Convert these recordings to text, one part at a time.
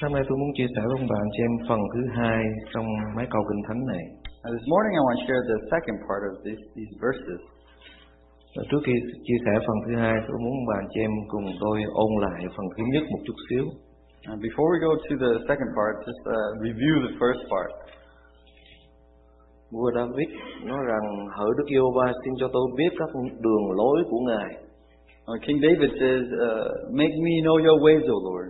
Sáng nay tôi muốn chia sẻ với ông bạn chị em phần thứ hai trong mấy câu kinh thánh này. Now, this morning I want to share the second part of this, these verses. Và trước khi chia sẻ phần thứ hai, tôi muốn bạn chị em cùng tôi ôn lại phần thứ nhất một chút xíu. And before we go to the second part, just uh, review the first part. Vua David nói rằng hỡi Đức yêu va xin cho tôi biết các đường lối của Ngài. Uh, King David says, uh, "Make me know your ways, O Lord.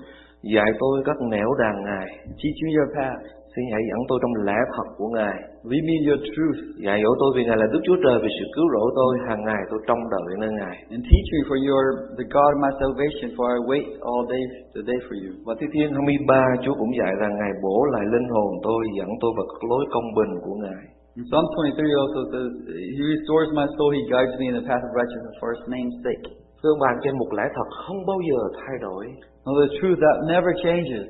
Dạy tôi các nẻo đàn Ngài. Teach me your path. Xin hãy dẫn tôi trong lẽ thật của Ngài. Lead me your truth, Dạy dỗ tôi vì Ngài là Đức Chúa Trời vì sự cứu rỗi tôi. hàng ngày tôi trông đợi nơi Ngài. and teach me for your the God of my salvation. For I wait all day today for you." Và Thi Thiên 23 Chúa cũng dạy rằng Ngài bổ lại linh hồn tôi, dẫn tôi vào các lối công bình của Ngài. In Psalm 23 also says, "He restores my soul. He guides me in the path of righteousness for His name's sake." Thưa ông bạn trên một lẽ thật không bao giờ thay đổi. Now, the truth that never changes,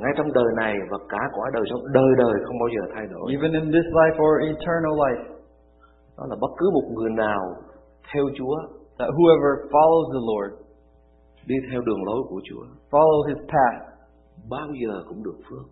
Ngay trong đời này và cả cõi đời sống đời đời không bao giờ thay đổi. even in this life or eternal life. Đó là bất cứ một người nào theo Chúa, That whoever follows the Lord, đi theo đường lối của Chúa, follow His path, bao giờ cũng được phước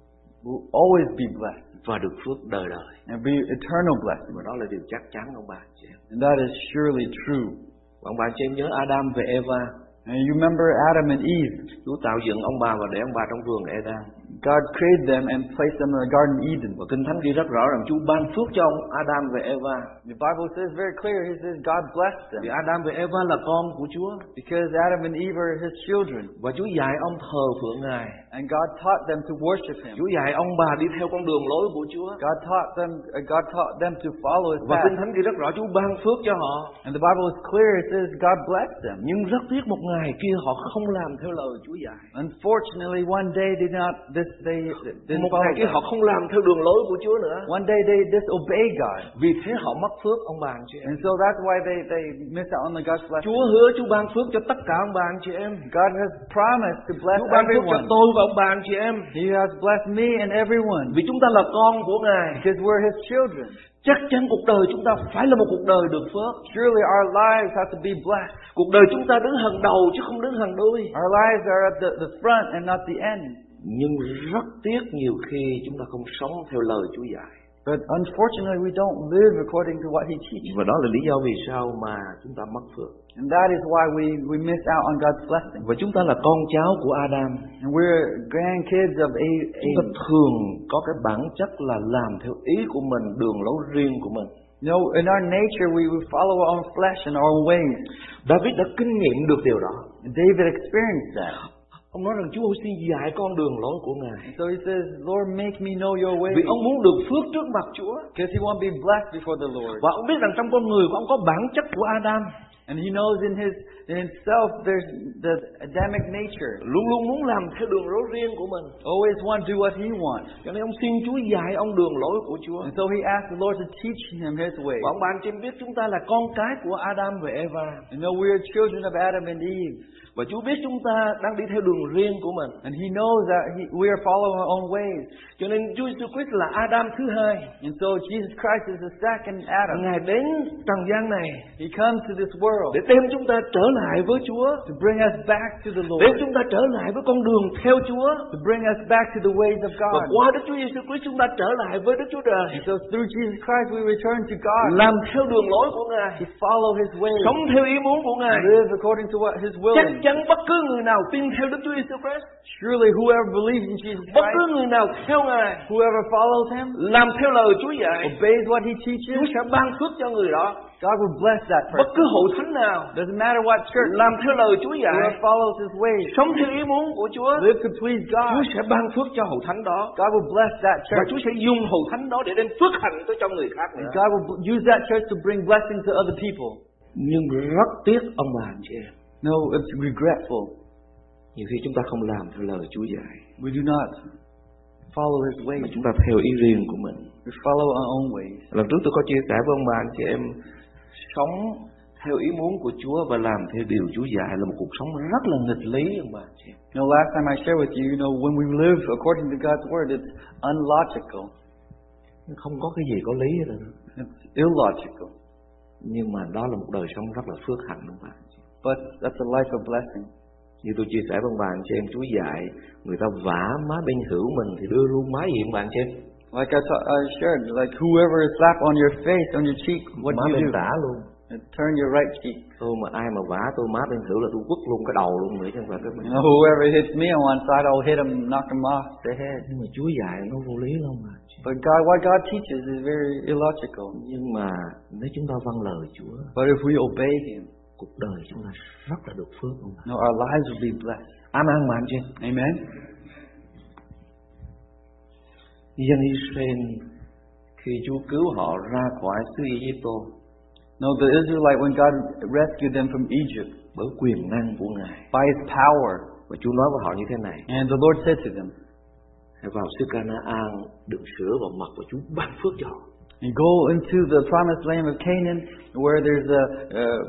will always be blessed và được phước đời đời. and be eternal blessing. Và đó là điều chắc chắn ông bà chị. And that is surely true. Ông bà chị em nhớ Adam và Eva, And you remember Adam and Eve. Chúa tạo dựng ông bà và để ông bà trong vườn Eden. God created them and placed them in the Garden of Eden. Và Kinh Thánh ghi rất rõ rằng Chúa ban phước cho ông Adam và Eva. The Bible says very clear, He says God blessed Vì them Adam và Eva là con của Chúa. because Adam and Eve are His children. Và Chúa dạy ông thờ phượng Ngài. And God taught them to worship Him. Chúa dạy ông bà đi theo con đường lối của Chúa. God taught them, uh, God taught them to follow His Và Kinh path. Thánh ghi rất rõ Chúa ban phước cho họ. And the Bible is clear, it says God blessed them. Nhưng rất tiếc một ngày kia họ không làm theo lời Chúa dạy. Unfortunately, one day did not this they didn't Một ngày kia họ không làm theo đường lối của Chúa nữa. One day they disobeyed God. Vì thế họ mất phước ông bà anh chị em. And so that's why they, they miss out on the God's blessing. Chúa hứa Chúa ban phước cho tất cả ông bà anh chị em. God has promised to bless Chúa ban phước cho tôi và ông bà anh chị em. He has blessed me and everyone Vì chúng ta là con của Ngài. because we're His children. Chắc chắn cuộc đời chúng ta phải là một cuộc đời được phước. Surely our lives have to be blessed. Cuộc đời chúng ta đứng hàng đầu chứ không đứng hàng đuôi. Our lives are at the, the front and not the end. Nhưng rất tiếc nhiều khi chúng ta không sống theo lời Chúa dạy. But unfortunately, we don't live according to what He teaches. Và đó là lý do vì sao mà chúng ta mất phước. And that is why we, we miss out on God's blessing. Và chúng ta là con cháu của Adam. And we're grandkids of A- Chúng ta thường có cái bản chất là làm theo ý của mình, đường lối riêng của mình. You know, in our nature, we, we follow our own flesh and our own ways. David đã kinh nghiệm được điều đó. David experienced that. Ông nói rằng Chúa ơi xin dạy con đường lối của Ngài. So he says, Lord, make me know your ways. Vì ông muốn được phước trước mặt Chúa. Because he want to be blessed before the Lord. Và ông biết rằng trong con người của ông có bản chất của Adam. And he knows in his in himself there's the Adamic nature. Luôn luôn muốn làm theo đường lối riêng của mình. Always want to do what he wants. Cho nên ông xin Chúa dạy ông đường lối của Chúa. And so he asked the Lord to teach him his way. Và ông bạn chị biết chúng ta là con cái của Adam và Eva. You know, we are children of Adam and Eve. Và Chúa biết chúng ta đang đi theo đường riêng của mình. And he knows that he, we are following our own ways. Cho nên Chúa Jesus Christ là Adam thứ hai. And so Jesus Christ is the second Adam. Ngài đến trần gian này He comes to this world để đem chúng ta trở lại với Chúa. to bring us back to the Lord. Đem chúng ta trở lại với con đường theo Chúa. To bring us back to the ways of Và God. qua Đức Chúa Giêsu Christ chúng ta trở lại với Đức Chúa Trời. And so through Jesus Christ we return to God. Làm theo đường lối của Ngài. To follow His ways. Sống theo ý muốn của Ngài. Live according to what His will Chắc. Chắn bất cứ người nào tin theo Đức Chúa Giêsu Christ, Surely whoever believes in Jesus bất cứ người nào theo Ngài, whoever follows Him, làm theo lời Chúa dạy, obeys what He Chúa teaches, sẽ ban phước cho người đó. God will bless that Bất person. cứ hội thánh nào Doesn't matter what church, làm theo lời Chúa dạy, whoever follows His ways, sống theo ý muốn của Chúa, live to please Chúa God, sẽ ban phước cho hội thánh đó. God will bless that Và church. Chúa sẽ dùng hội thánh đó để đem phước hạnh tới cho người khác nữa. God will use that church to bring blessings to other people. Nhưng rất tiếc ông bà anh chị em. No, it's regretful. Nhiều khi chúng ta không làm theo lời Chúa dạy. We do not follow His Mà ways. chúng ta theo ý riêng của mình. We follow our own ways. Lần trước tôi có chia sẻ với ông bà anh chị em sống theo ý muốn của Chúa và làm theo điều Chúa dạy là một cuộc sống rất là nghịch lý ông bà anh chị. You know, last time I shared with you, you know, when we live according to God's word, it's unlogical. Không có cái gì có lý hết. It's illogical. Nhưng mà đó là một đời sống rất là phước hạnh ông bà anh chị. But that's a life of blessing. Như tôi chia sẻ với anh chị em Chúa dạy Người ta vả má bên hữu mình Thì đưa luôn má gì chị em Like I, ta- I shared, like whoever slap on your face, on your cheek, what Má do you do? tả luôn And turn your right cheek. Tôi mà ai mà vả tôi má bên hữu là tôi quất luôn cái đầu luôn nữa chứ không phải cái know, whoever hits me on one side, I'll hit him, knock him off the head. Nhưng mà Chúa dạy nó vô lý lắm mà But God, what God teaches is very illogical. Nhưng mà nếu chúng ta vâng lời Chúa But if we obey Him, Cuộc đời chúng ta rất là được phước không you know, our lives will be blessed. Anh chị em Amen. Dân Israel khi Chúa cứu họ ra khỏi xứ Egypto No, the Israelite, when God rescued them from Egypt bởi quyền năng của Ngài. by His power, và Chúa nói với họ như thế này. and the Lord said to them, hãy vào xứ Canaan đựng sữa vào mặt và Chúa ban phước cho họ. and go into the promised land of Canaan, where there's a, uh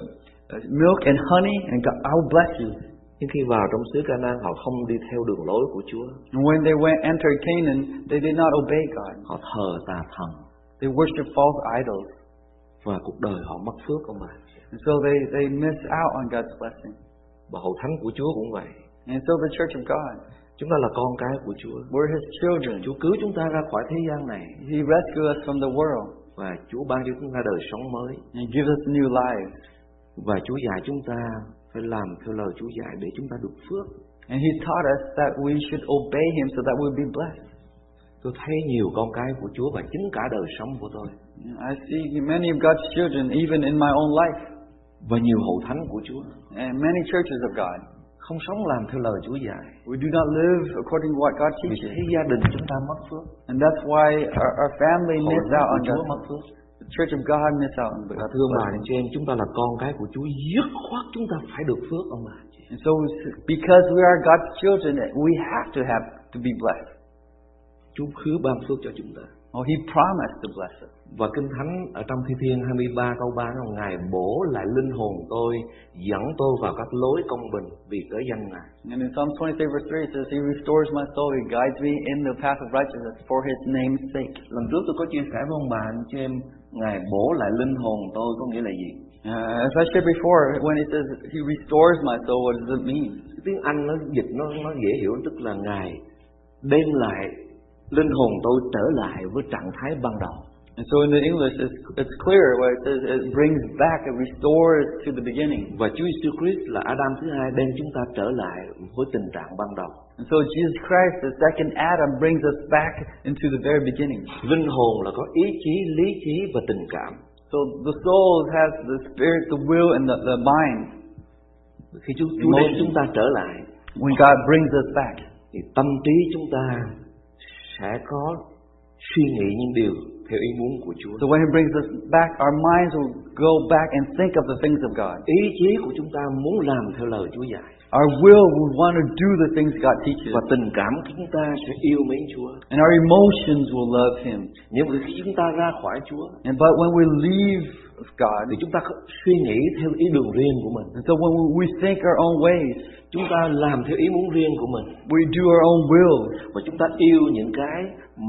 milk and honey, and God, I will bless you. nhưng khi vào trong xứ Canaan họ không đi theo đường lối của Chúa And when they went entered Canaan, they did not obey God. họ thờ tà thần They worshiped false idols, và cuộc đời họ mất phước không bà and so they they missed out on God's blessing. và hội thánh của Chúa cũng vậy And so the church of God, chúng ta là con cái của Chúa we're His children. Chúa cứu chúng ta ra khỏi thế gian này He rescued us from the world và Chúa ban cho chúng ta đời sống mới and gives us new lives. Và Chúa dạy chúng ta phải làm theo lời Chúa dạy để chúng ta được phước And He taught us that we should obey Him so that we'll be blessed. tôi thấy nhiều con cái của Chúa và chính cả đời sống của tôi I see many of God's children, even in my own life, và nhiều hội thánh của Chúa and many churches of God. không sống làm theo lời Chúa dạy We do not live according to what God vì teaches. thế gia đình chúng ta mất phước And that's why our, our family hội miss thánh out on Chúa God. mất phước The church of God miss out on God's thưa ông bà blessing. anh chị em chúng ta là con cái của Chúa dứt khoát chúng ta phải được phước ông bà. And so, because we are God's children, we have to have to be blessed. Chúa hứa ban phước cho chúng ta Oh, He promised to bless us. và Kinh Thánh ở trong Thi Thiên 23 câu 3 nói Ngài bổ lại linh hồn tôi dẫn tôi vào các lối công bình vì cớ danh Ngài And in Psalm 23, verse 3, it says, He restores my soul. He guides me in the path of righteousness for His name's sake. lần trước tôi có chia sẻ với ông bà anh chị em Ngài bổ lại linh hồn tôi có nghĩa là gì Uh, as I shared before, when it says He restores my soul, what does it mean? Tiếng Anh nó dịch nó nó dễ hiểu tức là Ngài đem lại linh hồn tôi trở lại với trạng thái ban đầu And so in the English, it's, it's clear where it says it brings back, it restores to the beginning. và Chúa Giêsu Christ là Adam thứ hai đem chúng ta trở lại với tình trạng ban đầu And so Jesus Christ, the second Adam, brings us back into the very beginning. linh hồn là có ý chí lý trí và tình cảm So the soul has the spirit, the will, and the, the mind. khi Chúa, Chúa đem chúng ta trở lại When God brings us back, thì tâm trí chúng ta sẽ có suy nghĩ những điều theo ý muốn của Chúa so when He brings us back, our minds will go back and think of the things of God. ý chí của chúng ta muốn làm theo lời Chúa dạy Our will will want to do the things God teaches. và tình cảm của chúng ta sẽ yêu mến Chúa And our emotions will love Him. nhưng mà khi chúng ta ra khỏi Chúa And but when we leave God, thì chúng ta suy nghĩ theo ý đường riêng của mình and so when we think our own ways, chúng ta làm theo ý muốn riêng của mình we do our own will, và chúng ta yêu những cái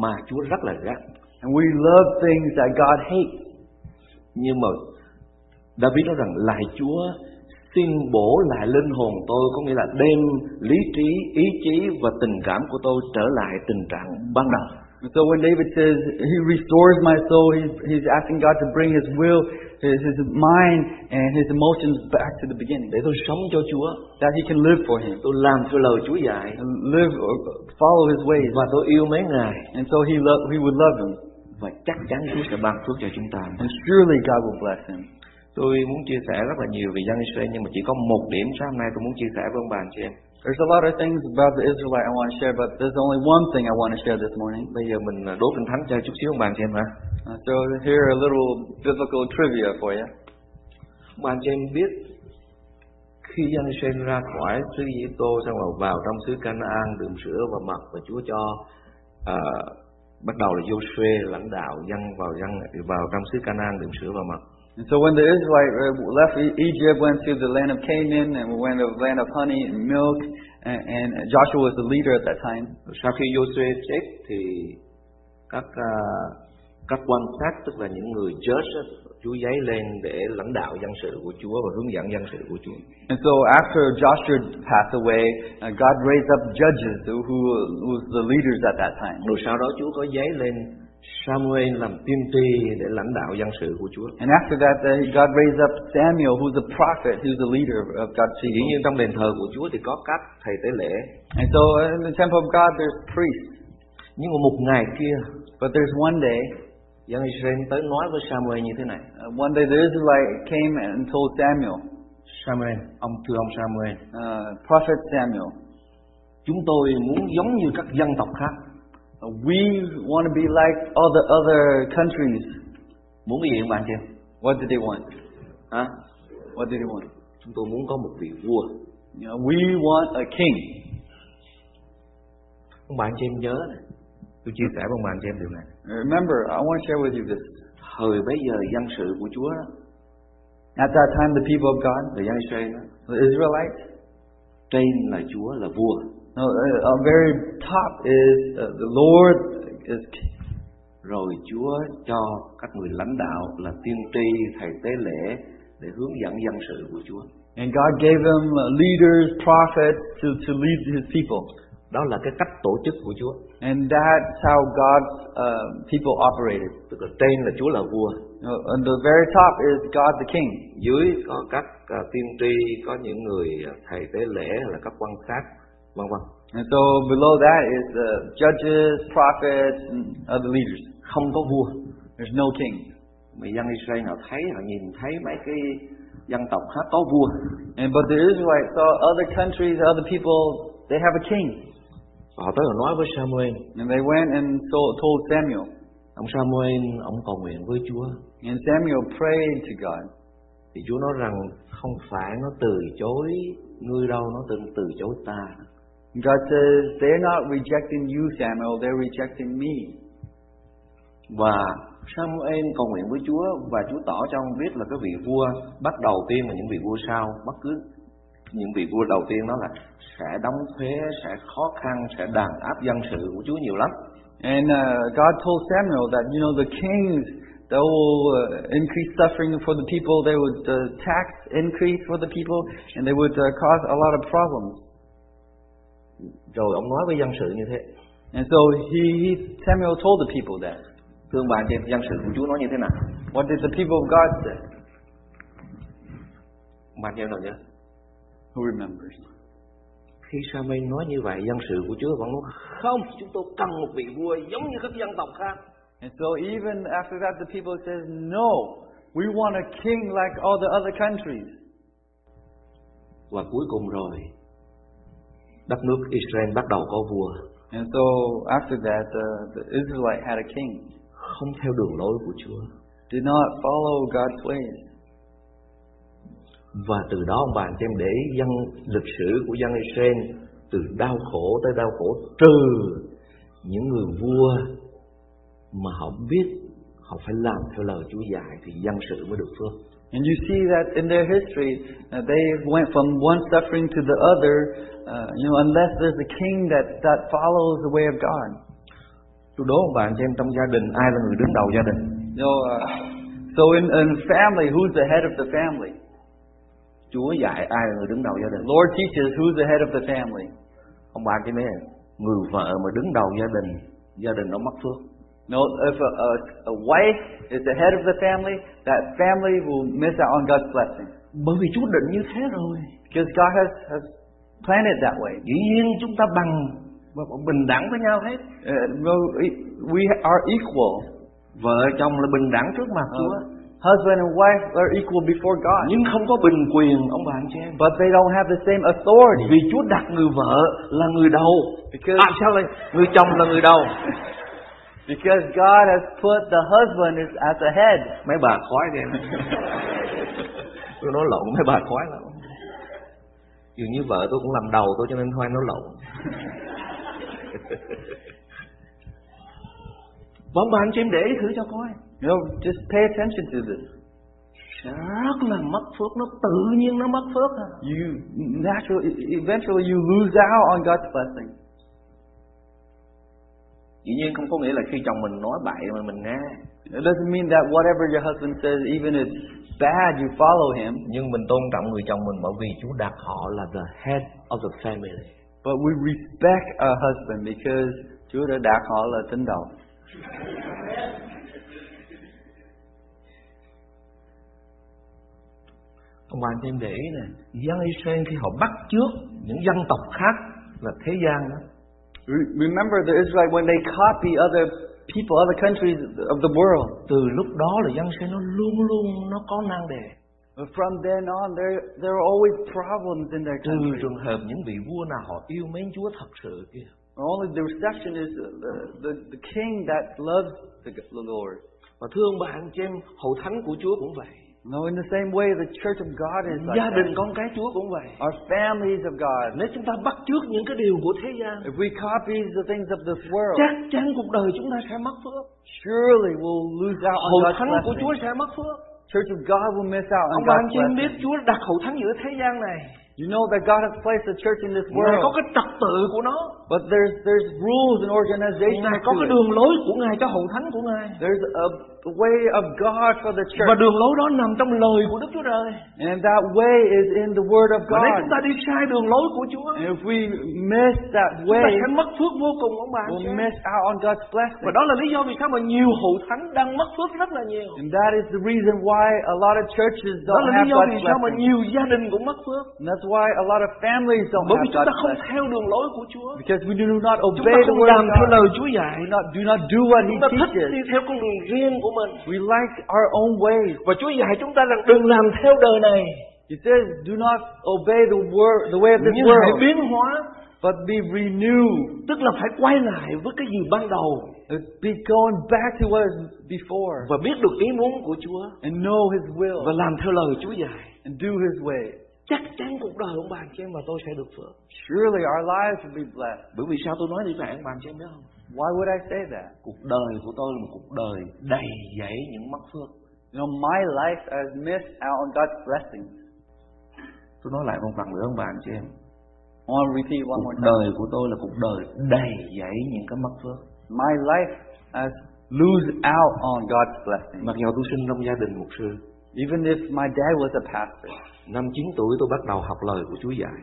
mà Chúa rất là gắt and we love things that God hates. nhưng mà David nói rằng lại Chúa xin bổ lại linh hồn tôi có nghĩa là đem lý trí ý chí và tình cảm của tôi trở lại tình trạng ban đầu. So when David says he restores my soul, he's, he's asking God to bring his will, his, his mind, and his emotions back to the beginning, để tôi sống cho Chúa. That he can live for him, tôi làm theo lời Chúa dạy. Live, or follow his ways. và tôi yêu mấy ngài. And so he, lo- he would love him. và chắc chắn Chúa sẽ ban phước cho chúng ta. And surely God will bless him. Tôi muốn chia sẻ rất là nhiều về dân Israel nhưng mà chỉ có một điểm sáng hôm nay tôi muốn chia sẻ với ông bà chị em There's a lot of things about the Israelite I want to share, but there's only one thing I want to share this morning. bây giờ mình đố kinh thánh cho chút xíu ông bà chị em hả Uh, so here a little biblical trivia for you. ông bà chị em biết khi dân Israel ra khỏi xứ Egypto xong rồi vào trong xứ Canaan đượm sữa và mật và Chúa cho à, bắt đầu là Joshua lãnh đạo dân vào dân vào trong xứ Canaan đượm sữa và mật And so when the Israelites uh, left Egypt, went to the land of Canaan, and went to the land of honey and milk, and, and Joshua was the leader at that time. Sau khi Joshua chết thì các à, các quan sát tức là những người judge Chúa giấy lên để lãnh đạo dân sự của Chúa và hướng dẫn dân sự của Chúa. And so after Joshua passed away, uh, God raised up judges who, who was the leaders at that time. Rồi sau đó Chúa có giấy lên Samuel làm tiên tri để lãnh đạo dân sự của Chúa. And after that, uh, God raised up Samuel, who's a prophet, who's the leader of God's Thì dĩ people. nhiên trong đền thờ của Chúa thì có các thầy tế lễ. And so in the temple of God, there's priests. Nhưng mà một ngày kia, But there's one day, dân Israel tới nói với Samuel như thế này. uh, one day the Israelite came and told Samuel, Samuel, ông thưa ông Samuel, uh, prophet Samuel, chúng tôi muốn giống như các dân tộc khác. We want to be like all the other countries. Muốn cái gì không bạn chị? em? What did they want? Hả? What did they want? Chúng tôi muốn có một vị vua. You know, we want a king. Ông bạn chị em nhớ này. Tôi chia sẻ với ông bạn chị em điều này. Remember, I want to share with you this. Thời bấy giờ dân sự của Chúa đó, At that time, the people of God, dân Israel the Israelites, trên là Chúa là vua. No, uh, on very top is uh, the Lord is king. Rồi Chúa cho các người lãnh đạo là tiên tri, thầy tế lễ để hướng dẫn dân sự của Chúa. And God gave them uh, leaders, prophets to, to lead His people. Đó là cái cách tổ chức của Chúa. And that's how God's uh, people operated. Tức là trên là Chúa là vua, on the very top is God the King. dưới có các à, tiên tri, có những người à, thầy tế lễ là các quan sát, vân vân. And so below that is the judges, prophets, and other leaders. Không có vua. There's no king. Mà dân Israel họ thấy, họ nhìn thấy mấy cái dân tộc khác có vua. And but the Israelites saw other countries, other people, they have a king. Họ tới họ nói với Samuel, And they went and told, Samuel. ông Samuel, ông cầu nguyện với Chúa. And Samuel prayed to God. Thì Chúa nói rằng không phải nó từ chối ngươi đâu, nó từ từ chối ta. God says, they're not rejecting you, Samuel, they're rejecting me. Và Samuel cầu nguyện với Chúa và Chúa tỏ cho ông biết là cái vị vua bắt đầu tiên và những vị vua sau bất cứ những vị vua đầu tiên đó là sẽ đóng thuế, sẽ khó khăn, sẽ đàn áp dân sự của Chúa nhiều lắm. And uh, God told Samuel that, you know, the kings, they will uh, increase suffering for the people, they would uh, tax increase for the people, and they would uh, cause a lot of problems. Rồi ông nói với dân sự như thế. And so he, he Samuel told the people that. Thương bạn em, dân sự của Chúa nói như thế nào? What did the people of God say? Bạn em nào nhớ? Who remembers? Khi Samuel nói như vậy, dân sự của Chúa vẫn nói không, chúng tôi cần một vị vua giống như các dân tộc khác. And so even after that, the people says, no, we want a king like all the other countries. Và cuối cùng rồi, đất nước Israel bắt đầu có vua, And so after that, uh, the Israelite had a king. không theo đường lối của Chúa. Did not follow God's ways. Và từ đó ông bà anh em để dân lịch sử của dân Israel từ đau khổ tới đau khổ trừ những người vua mà họ biết họ phải làm theo lời Chúa dạy thì dân sự mới được phước. And you see that in their history, uh, they went from one suffering to the other, uh, you know, unless there's a king that, that follows the way of God. Tôi đố ông bà anh chị em trong gia đình ai là người đứng đầu gia đình? You know, uh, so in, in family, who's the head of the family? Chúa dạy ai là người đứng đầu gia đình? Lord teaches who's the head of the family. Ông bà em biết, người vợ mà đứng đầu gia đình, gia đình nó mất phước. No, if a, a, a wife is the head of the family, that family will miss out on God's blessing. Bởi vì Chúa định như thế rồi. Because God has, has planned it that way. Dĩ nhiên chúng ta bằng và bình đẳng với nhau hết. Uh, we are equal. Vợ chồng là bình đẳng trước mặt Chúa. Uh, husband and wife are equal before God. Nhưng không có bình quyền ông bà anh chị em. But they don't have the same authority. Vì Chúa đặt người vợ là người đầu. Because, À sao lại người chồng là người đầu? because God has put the husband is as a head. Mấy bà khói đi. Tôi nói lộn mấy bà khói lắm. Dường như vợ tôi cũng làm đầu tôi cho nên thôi nói lộn. Vâng bà anh chị em để ý thử cho coi. You know, just pay attention to this. Rất là mất phước, nó tự nhiên nó mất phước à. You naturally, eventually, you lose out on God's blessing. Dĩ nhiên không có nghĩa là khi chồng mình nói bậy mà mình nghe. It doesn't mean that whatever your husband says, even if it's bad, you follow him. Nhưng mình tôn trọng người chồng mình bởi vì Chúa đặt họ là the head of the family. But we respect our husband because Chúa đã đặt họ là tính đầu. Ông chị em để ý nè, dân Israel khi họ bắt trước những dân tộc khác là thế gian đó, Remember the Israelites when they copy other people, other countries of the world. từ lúc đó là dân Israel nó luôn luôn nó có nan đề. But from then on, there there are always problems in their Trừ country. trường hợp những vị vua nào họ yêu mến Chúa thật sự kia. Only the exception is the, the, the king that loves the, Lord. Và anh chị em, hậu thánh của Chúa cũng vậy. No, in the same way, the church of God is like Gia đình that. con cái Chúa cũng vậy. Our families of God. Nếu chúng ta bắt trước những cái điều của thế gian, If we copy the things of this world, chắc chắn cuộc đời chúng ta sẽ mất phước. surely we'll lose out on Hậu God's thánh của Chúa blessing. sẽ mất phước. Church of God will miss out on Ông God's chị em biết blessing. Chúa đặt hậu thánh giữa thế gian này. You know that God has placed a church in this Ngài có world, cái trật tự của nó. but there's there's rules and organization Ngài có cái đường lối của Ngài cho hậu thánh của Ngài. There's a way of God for the Và church, đường lối đó nằm trong lời của Đức Chúa Trời. and that way is in the Word of Và nếu God. chúng ta đi sai đường lối của Chúa, And if we miss that chúng way, ta sẽ mất phước vô cùng ông chị we'll miss out on God's blessing. Và đó là lý do vì sao mà nhiều hậu thánh đang mất phước rất là nhiều. And that is the reason why a lot of churches Đó don't là lý have do God's vì sao mà blessing. nhiều gia đình cũng mất phước. And that's why a lot of families don't Bởi vì have chúng ta God's không blessing. theo đường lối của Chúa. Because we do not Chúng obey ta the không Word làm of theo God. lời Chúa dạy. Do not do what He Chúng ta thích teaches. đi theo con đường riêng của mình. We like our own ways. Và Chúa dạy chúng ta rằng đừng làm theo đời này. He says, do not obey the word, the way of this Nhưng hãy world, biến hóa. but be renewed. Tức là phải quay lại với cái gì ban đầu. Be going back to what before Và biết được ý muốn của Chúa. and know His Và will làm theo lời Chúa dạy. and do His way. Chắc chắn cuộc đời ông bà anh chị em và tôi sẽ được phước. Surely our lives will be blessed. Bởi vì sao tôi nói như vậy ông bà chị em biết không? Why would I say that? Cuộc đời của tôi là một cuộc đời đầy dẫy những mất phước. You know, my life has missed out on God's blessings. Tôi nói lại một lần nữa ông bà anh chị em. I want to repeat one Cuộc more time. đời của tôi là cuộc đời đầy dẫy những cái mất phước. My life has lose out on God's blessing. Mặc dù tôi sinh trong gia đình mục sư, Even if my dad was a pastor. năm 9 tuổi tôi bắt đầu học lời của Chúa dạy.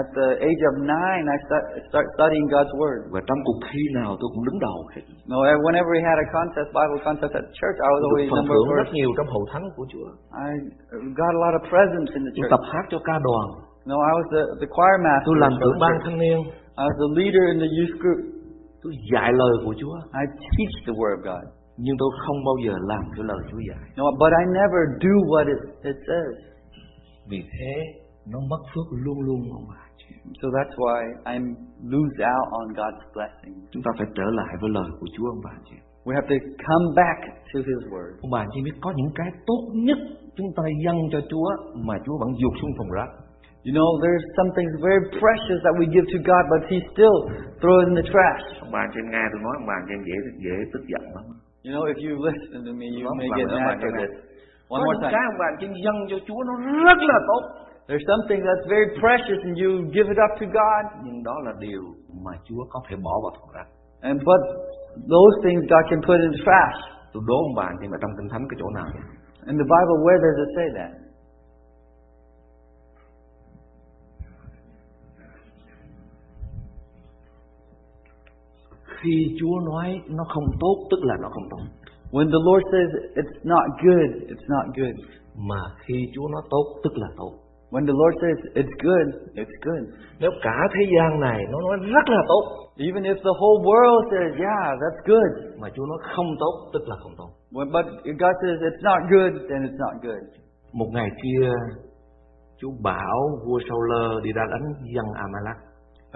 At the age of nine, I start, start studying God's Word. Và trong cuộc thi nào tôi cũng đứng đầu hết. No, whenever we had a contest, Bible contest at church, I was Tôi always phần number thưởng rất first. nhiều trong hậu thánh của Chúa. I got a lot of presents in the Tôi church. tập hát cho ca đoàn. No, I was the, the choir master. Tôi làm trưởng ban thanh niên. I was the leader in the youth group. Tôi dạy lời của Chúa. I teach the Word of God. Nhưng tôi không bao giờ làm theo lời Chúa dạy. No, but I never do what it, it says. Vì thế nó mất phước luôn luôn ông bà chị. So that's why I lose out on God's blessing. Chúng ta phải trở lại với lời của Chúa ông bà chị. We have to come back to His Word. Ông bà chị biết có những cái tốt nhất chúng ta dâng cho Chúa mà Chúa vẫn dục xuống thùng rác. You know, there's some things very precious that we give to God, but He still throws it in the trash. Ông bà chị nghe tôi nói ông bà chị dễ dễ tức giận lắm. You know, if you listen to me, you may get mad vâng. this. Có One more những cái time. ông bà chị dâng cho Chúa nó rất là tốt. There's something that's very precious, and you give it up to God, Nhưng đó là điều mà Chúa có thể bỏ vào thùng rác. and but those things God can put in the trash. Tôi đố ông bà chị mà trong kinh thánh cái chỗ nào vậy? In the Bible, where does it say that? Khi Chúa nói nó không tốt tức là nó không tốt. When the Lord says it's not good, it's not good. Mà khi Chúa nói tốt tức là tốt. When the Lord says it's good, it's good. Nếu cả thế gian này nó nói rất là tốt Even if the whole world says, yeah, that's good. mà Chúa nói không tốt tức là không tốt. When, but if God says it's not good, then it's not good. Một ngày kia Chúa bảo vua Saul đi ra đánh dân Amalek.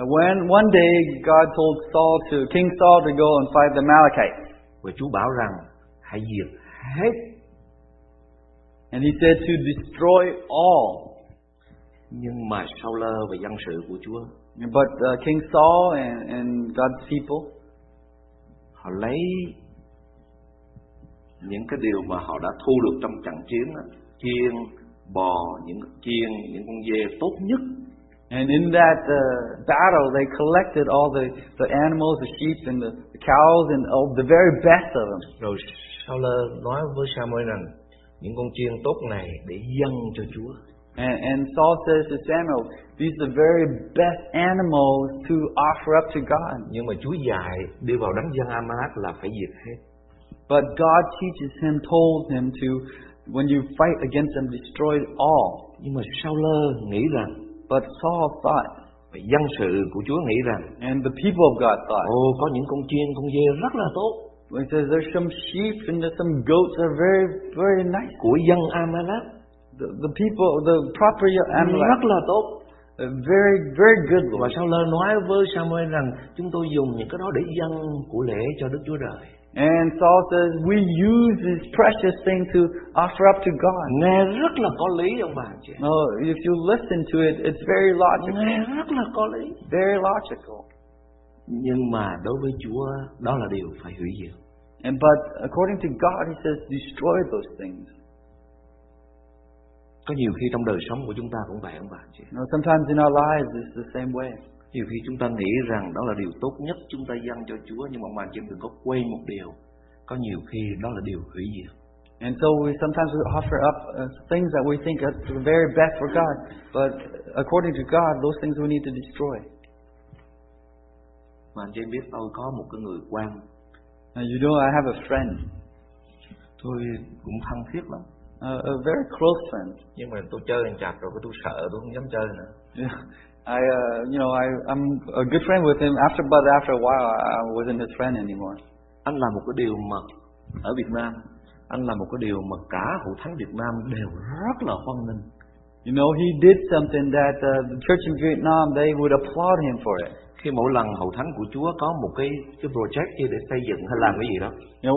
And when one day God told Saul to King Saul to go and fight the Amalekites, Và Chúa bảo rằng hãy diệt hết and He said to destroy all. Nhưng mà Saul và dân sự của Chúa But uh, King Saul and, and God's people, họ lấy những cái điều mà họ đã thu được trong trận chiến đó, chiên bò những chiên những con dê tốt nhất And in that uh, battle, they collected all the, the animals, the sheep, and the, the cows, and all the very best of them. Rồi Saul nói với Samuel rằng những con chiên tốt này để dâng cho Chúa. And, and Saul says to Samuel, These are the very best animals to offer up to God. Nhưng mà Chúa dạy đưa vào đánh dân Amalek là phải diệt hết. But God teaches him, told him to, when you fight against them, destroy it all. Nhưng mà Saul nghĩ rằng But Saul thought, và dân sự của Chúa nghĩ rằng and the people of God thought, ồ có những con chiên con dê rất là tốt He says there's some sheep and there's some goats that are very, very nice. của dân Amalek The, the people, the property of Amalek, rất là tốt very, very good. và Lord. Saul nói với Samuel rằng chúng tôi dùng những cái đó để dâng của lễ cho Đức Chúa Trời And Saul says we use this precious thing to offer up to God. nghe rất là có lý ông bà chị No, if you listen to it, it's very logical. nghe rất là có lý Very logical. nhưng mà đối với Chúa đó là điều phải hủy diệt And but according to God, He says destroy those things. Có nhiều khi trong đời sống của chúng ta cũng vậy ông bà chị? Know, sometimes in our lives it's the same way. nhiều khi chúng ta nghĩ rằng đó là điều tốt nhất chúng ta dâng cho Chúa nhưng mà bạn chị đừng có quên một điều. Có nhiều khi đó là điều hủy diệt. And so we sometimes we offer up uh, things that we think are the very best for God, but according to God, those things we need to destroy. mà anh chị biết tôi có một cái người quan. Now, you know, I have a friend, tôi cũng thân thiết lắm a, a very close friend. nhưng mà tôi chơi chặt rồi tôi sợ tôi không dám chơi nữa Yeah. I, uh, you know, I, I'm a good friend with him. After, but after a while, I, I wasn't his friend anymore. anh làm một cái điều mà ở Việt Nam anh làm một cái điều mà cả hội thánh Việt Nam đều rất là hoan nghênh You know, he did something that uh, the church in Vietnam they would applaud him for it. Khi mỗi lần hội thánh của Chúa có một cái cái project gì để xây dựng hay làm cái gì đó You know,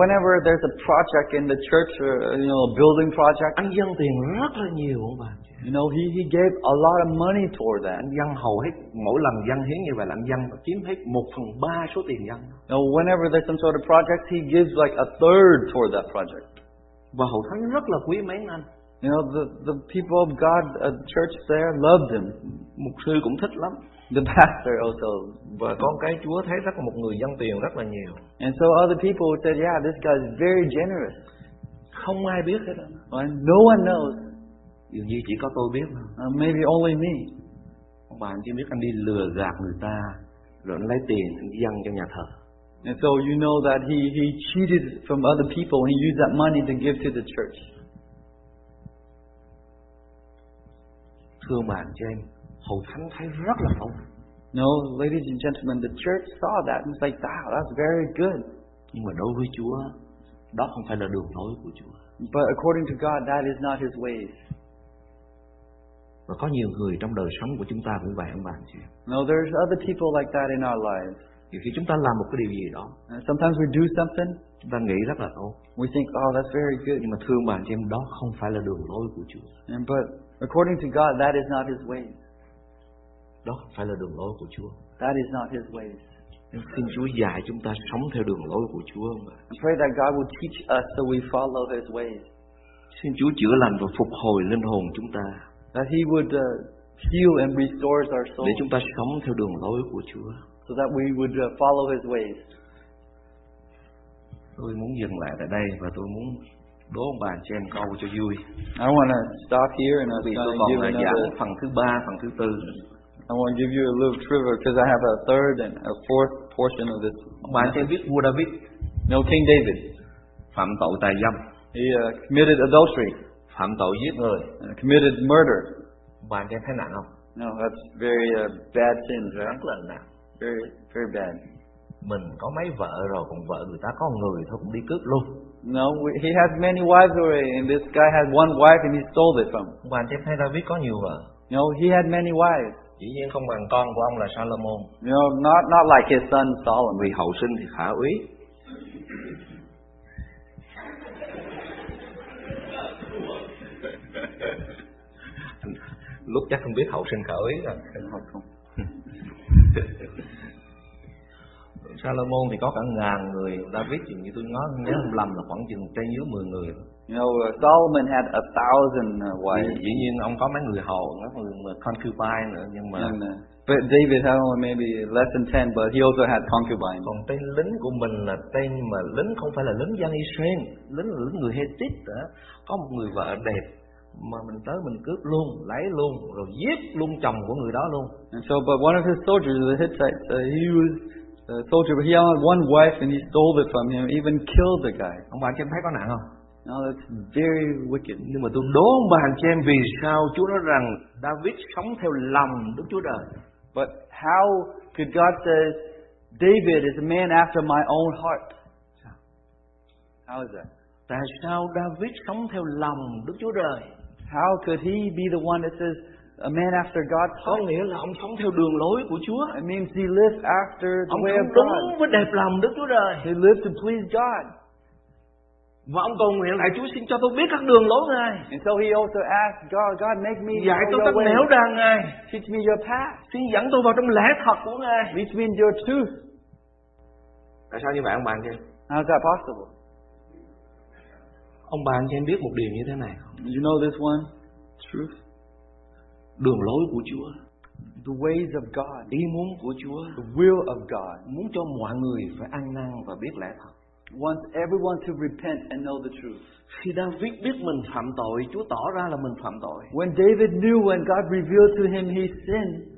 whenever there's a project in the church, or you know, a building project, anh dâng tiền rất là nhiều ông bà you know, he he gave a lot of money toward that. anh dâng hầu hết mỗi lần dâng hiến như vậy là anh dâng chiếm hết một phần ba số tiền dâng You know, whenever there's some sort of project, he gives like a third toward that project. và hội thánh rất là quý mến anh You know, the the people of God, uh, the church there, loved him. mục sư cũng thích lắm The pastor also. và con cái Chúa thấy rất là một người dâng tiền rất là nhiều And so other people said, yeah, this guy is very generous. không ai biết hết. And no one knows. dường như chỉ có tôi biết Uh, maybe only me. ông bà anh chỉ biết anh đi lừa gạt người ta rồi anh lấy tiền anh dâng cho nhà thờ And so you know that he, he cheated from other people and he used that money to give to the church. thưa anh chị em hội thánh thấy rất là tốt No, ladies and gentlemen, the church saw that and was like, wow, that's very good. nhưng mà đối với Chúa đó không phải là đường lối của Chúa But according to God, that is not his ways. và có nhiều người trong đời sống của chúng ta cũng vậy ông bà anh chị No, there's other people like that in our lives. nhiều khi chúng ta làm một cái điều gì đó And sometimes we do something, chúng ta nghĩ rất là tốt we think, oh, that's very good. nhưng mà bà anh chị em đó không phải là đường lối của Chúa And, but according to God, that is not his ways. Đó phải là đường lối của Chúa That is not his ways. nên xin Chúa dạy chúng ta sống theo đường lối của Chúa ông pray that God will teach us so we follow his ways. xin Chúa chữa lành và phục hồi linh hồn chúng ta That he would uh, heal and restore our để souls chúng ta sống theo đường lối của Chúa so that we would uh, follow his ways. tôi muốn dừng lại tại đây và tôi muốn đố ông bà chị em câu cho vui I want to stop here and I'm going to give another. phần thứ ba phần thứ tư I want to give you a little trivia because I have a third and a fourth portion of this. chị em biết vua David No, King David. phạm tội tà dâm He uh, committed adultery, phạm tội giết người uh, committed murder. chị em thấy nặng không No, that's very uh, bad right? rất là nặng Very, very bad. mình có mấy vợ rồi còn vợ người ta có người thôi cũng đi cướp luôn No, we, he has many wives already, and this guy had one wife and he stole it from. chị em thấy David có nhiều vợ No, he had many wives. Dĩ nhiên không bằng con của ông là Salomon. You know, not not like his son Solomon. vì hậu sinh thì khả úy. Lúc chắc không biết hậu sinh khả úy rồi. Salomon thì có cả ngàn người. David thì như tôi nói nhớ không lầm là khoảng chừng trên dưới 10 người You know, uh, Solomon had a thousand uh, wives, dĩ nhiên ông có mấy người hầu mấy người concubine nữa nhưng mà and uh, but David had only maybe less than ten, but he also had concubines. còn tên lính của mình là tên mà lính không phải là lính dân Israel lính là lính người Hethit đó có một người vợ đẹp mà mình tới mình cướp luôn lấy luôn rồi giết luôn chồng của người đó luôn And so, but one of his soldiers, the Hittites, uh, he was a soldier, but he had one wife, and he stole it from him, even killed the guy. ông chị em thấy có nặng không Now that's very wicked. nhưng mà tôi đố ông bà anh chị em vì sao Chúa nói rằng David sống theo lòng Đức Chúa Trời But how could God say, David is a man after my own heart? How is that? tại sao David sống theo lòng Đức Chúa Trời How could he be the one that says, a man after God's có heart? nghĩa là ông sống theo đường lối của Chúa It means he lived after the ông way of sống đúng God. với đẹp lòng Đức Chúa Trời He lived to please God. Và ông cầu nguyện lại Chúa xin cho tôi biết các đường lối Ngài And so he also asked God, God, make me dạy tôi các nẻo đàng Ngài Teach me your path. xin dẫn tôi vào trong lẽ thật của Ngài Lead me your truth. tại sao như vậy ông bạn chị How is that possible? ông bạn cho em biết một điều như thế này không? You know this one? Truth. đường lối của Chúa The ways of God. ý muốn của Chúa The will of God. muốn cho mọi người phải ăn năn và biết lẽ thật Wants everyone to repent and know the truth. khi David biết mình phạm tội Chúa tỏ ra là mình phạm tội When David knew when God revealed to him he sinned,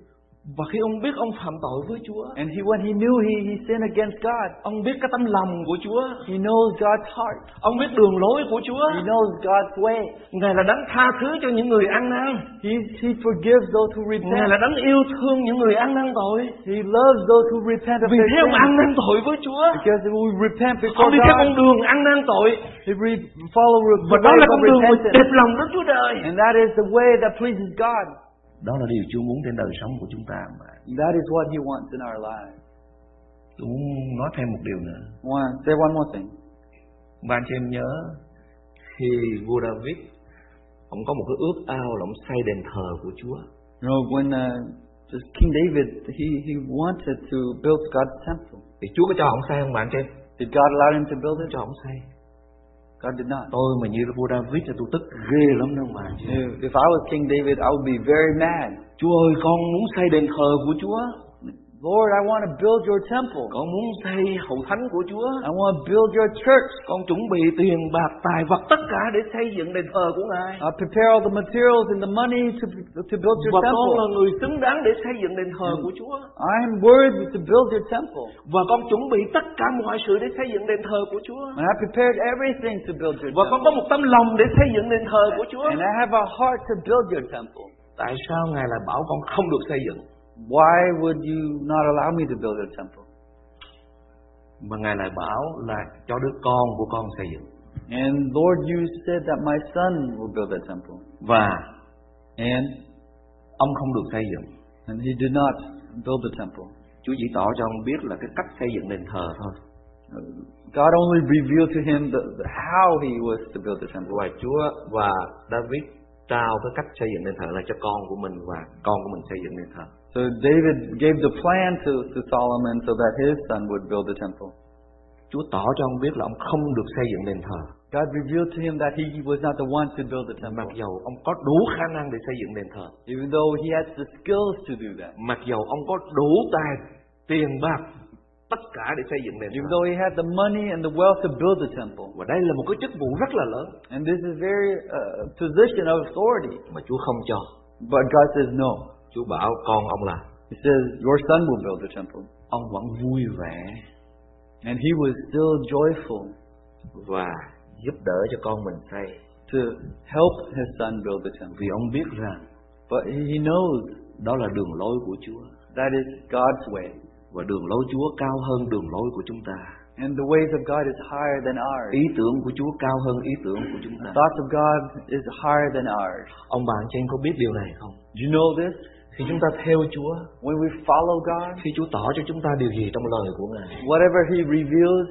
và khi ông biết ông phạm tội với Chúa and he when he knew he, he sinned against God, ông biết cái tấm lòng của Chúa he knows God's heart. ông biết đường lối của Chúa He knows God's way. Ngài là đấng tha thứ cho những người ăn năn He, he forgives those who Ngài repent. là đấng yêu thương những người ăn năn tội He loves those who repent of vì their thế ông ăn sins. năn tội với Chúa Because we repent ông before đi theo con God, đường ăn năn tội if we follow the và đó là con đường đẹp lòng Đức Chúa Trời and that is the way that pleases God. Đó là điều Chúa muốn trên đời sống của chúng ta mà That is what He wants in our lives. tôi muốn nói thêm một điều nữa One, say one more thing. và chị em nhớ khi vua David ông có một cái ước ao là ông xây đền thờ của Chúa You know, when uh, just King David, he, he wanted to build God's temple. thì Chúa có cho ông xây không bạn em Did God allow him to build it? cho ông xây God did not. tôi mà như là vua David thì tôi tức ghê lắm đâu mà if I was King David, I would be very mad. Chúa ơi con muốn xây đền thờ của Chúa Lord, I want to build your temple. con muốn xây hậu thánh của Chúa I want to build your church. con chuẩn bị tiền bạc tài vật tất cả để xây dựng đền thờ của Ngài I prepare all the materials and the money to, to build your và con là temple. người xứng đáng để xây dựng đền thờ của Chúa I am worthy to build your temple. và con chuẩn bị tất cả mọi sự để xây dựng đền thờ của Chúa And I prepared everything to build your và con temple. có một tấm lòng để xây dựng đền thờ của Chúa And I have a heart to build your temple. tại sao Ngài lại bảo con không được xây dựng Why would you not allow me to build your temple? mà Ngài lại bảo là cho đứa con của con xây dựng And Lord, you said that my son will build that temple. và And ông không được xây dựng and he did not build the temple. Chúa chỉ tỏ cho ông biết là cái cách xây dựng đền thờ thôi God only revealed to him the, the how he was to build the temple. và Chúa và David trao cái cách xây dựng đền thờ là cho con của mình và con của mình xây dựng đền thờ So David gave the plan to, to Solomon so that his son would build the temple. Chúa tỏ cho ông biết là ông không được xây dựng đền thờ God revealed to him that he was not the one to build the mặc temple. dầu ông có đủ khả năng để xây dựng đền thờ Even though he has the skills to do that. mặc dầu ông có đủ tài tiền bạc tất cả để xây dựng đền Even thờ though he had the money and the wealth to build the temple. và đây là một cái chức vụ rất là lớn And this is very uh, position of authority. mà Chúa không cho But God says no. Chúa bảo con ông làm He says, Your son will build the temple. ông vẫn vui vẻ And he was still joyful và giúp đỡ cho con mình xây to help his son build the temple. vì ông biết rằng But he knows đó là đường lối của Chúa that is God's way. và đường lối Chúa cao hơn đường lối của chúng ta And the ways of God is higher than ours. ý tưởng của Chúa cao hơn ý tưởng của chúng ta Thoughts of God is higher than ours. ông bạn anh có biết điều này không Do you know this? Khi chúng ta theo Chúa When we follow God, khi Chúa tỏ cho chúng ta điều gì trong lời của Ngài whatever He reveals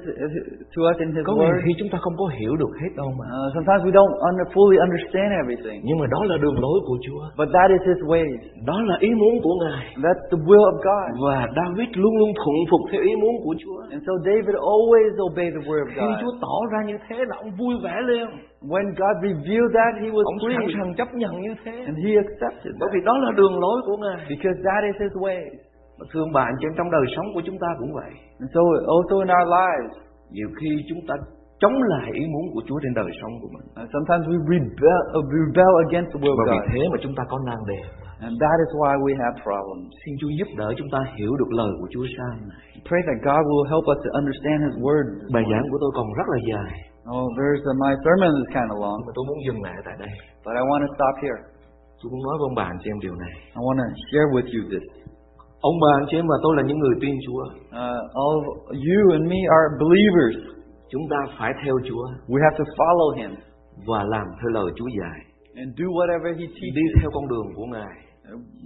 to us in His có Word, khi chúng ta không có hiểu được hết đâu mà uh, sometimes we don't under, fully understand everything. nhưng mà đó là đường lối của Chúa But that is His ways. đó là ý muốn của Ngài That's the will of God. và David luôn luôn thuận phục theo ý muốn của Chúa And so David always obeyed the word of khi God. Chúa tỏ ra như thế là ông vui vẻ liền When God revealed that, He was Ông sẵn pleased. sàng chấp nhận như thế. And He accepted Bởi that. vì đó là đường lối của Ngài. Because that is His way. Mà Thương bạn em trong đời sống của chúng ta cũng vậy. And so also in our lives, Nhiều khi chúng ta chống lại ý muốn của Chúa trên đời sống của mình. uh, sometimes we rebel, uh, rebel against the will of Và vì God. thế mà chúng ta có nan đề. And that is why we have problems. Xin Chúa giúp đỡ chúng ta hiểu được lời của Chúa sai. Pray that God will help us to understand His Word. Bài giảng của tôi còn rất là dài, Oh, there's uh, my sermon is kind of long, mà tôi muốn dừng lại tại đây. but I want to stop here. Tôi muốn nói với ông bà anh chị em điều này. I want to share with you this. Ông bà anh chị em và tôi là những người tin Chúa. Uh, all of you and me are believers. Chúng ta phải theo Chúa We have to follow Him và làm theo lời Chúa dạy. and do whatever He teaches. Đi theo con đường của Ngài.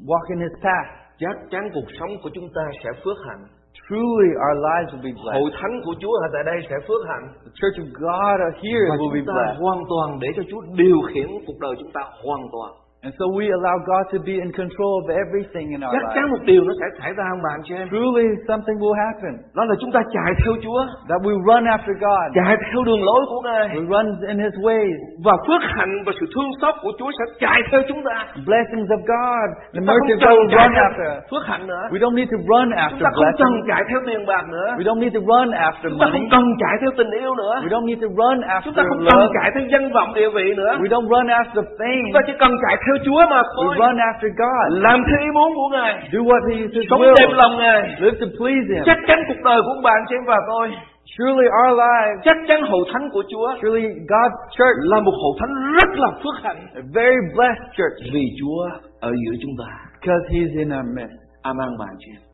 Walk in His path. Chắc chắn cuộc sống của chúng ta sẽ phước hạnh. Truly, our lives will be Hội blessed. thánh của Chúa ở tại đây sẽ phước hạnh. The Church of God here Và will be blessed. hoàn toàn để cho Chúa điều khiển cuộc đời chúng ta hoàn toàn. And so we allow God to be in control of everything in our Chắc chắn một điều nó sẽ xảy ra ông bà anh chị em. Truly, something will happen. Đó là chúng ta chạy theo Chúa, That we run after God. chạy theo đường lối của Ngài. We run in His ways. Và phước hạnh và sự thương xót của Chúa sẽ chạy theo chúng ta. Blessings of God. The Chúng mercy of God run after phước hạnh nữa. We don't need to run Chúng after ta không cần blessings. chạy theo tiền bạc nữa. We don't need to run after Chúng ta money. không cần chạy theo tình yêu nữa. We don't need to run Chúng after ta không cần love. chạy theo danh vọng địa vị nữa. We don't run after fame. Chúng ta chỉ cần chạy theo Chúa mà We thôi. run after God. Làm theo ý muốn của Ngài. Do what He is His Sống will. đẹp lòng Ngài. Live to please Him. Chắc chắn cuộc đời của ông bạn chị em và tôi. Surely our lives, Chắc chắn hội thánh của Chúa surely God's church, là một hội thánh rất là phước hạnh. a very blessed church, Vì Chúa ở giữa chúng ta. because He's in our midst. Amen bạn chị em.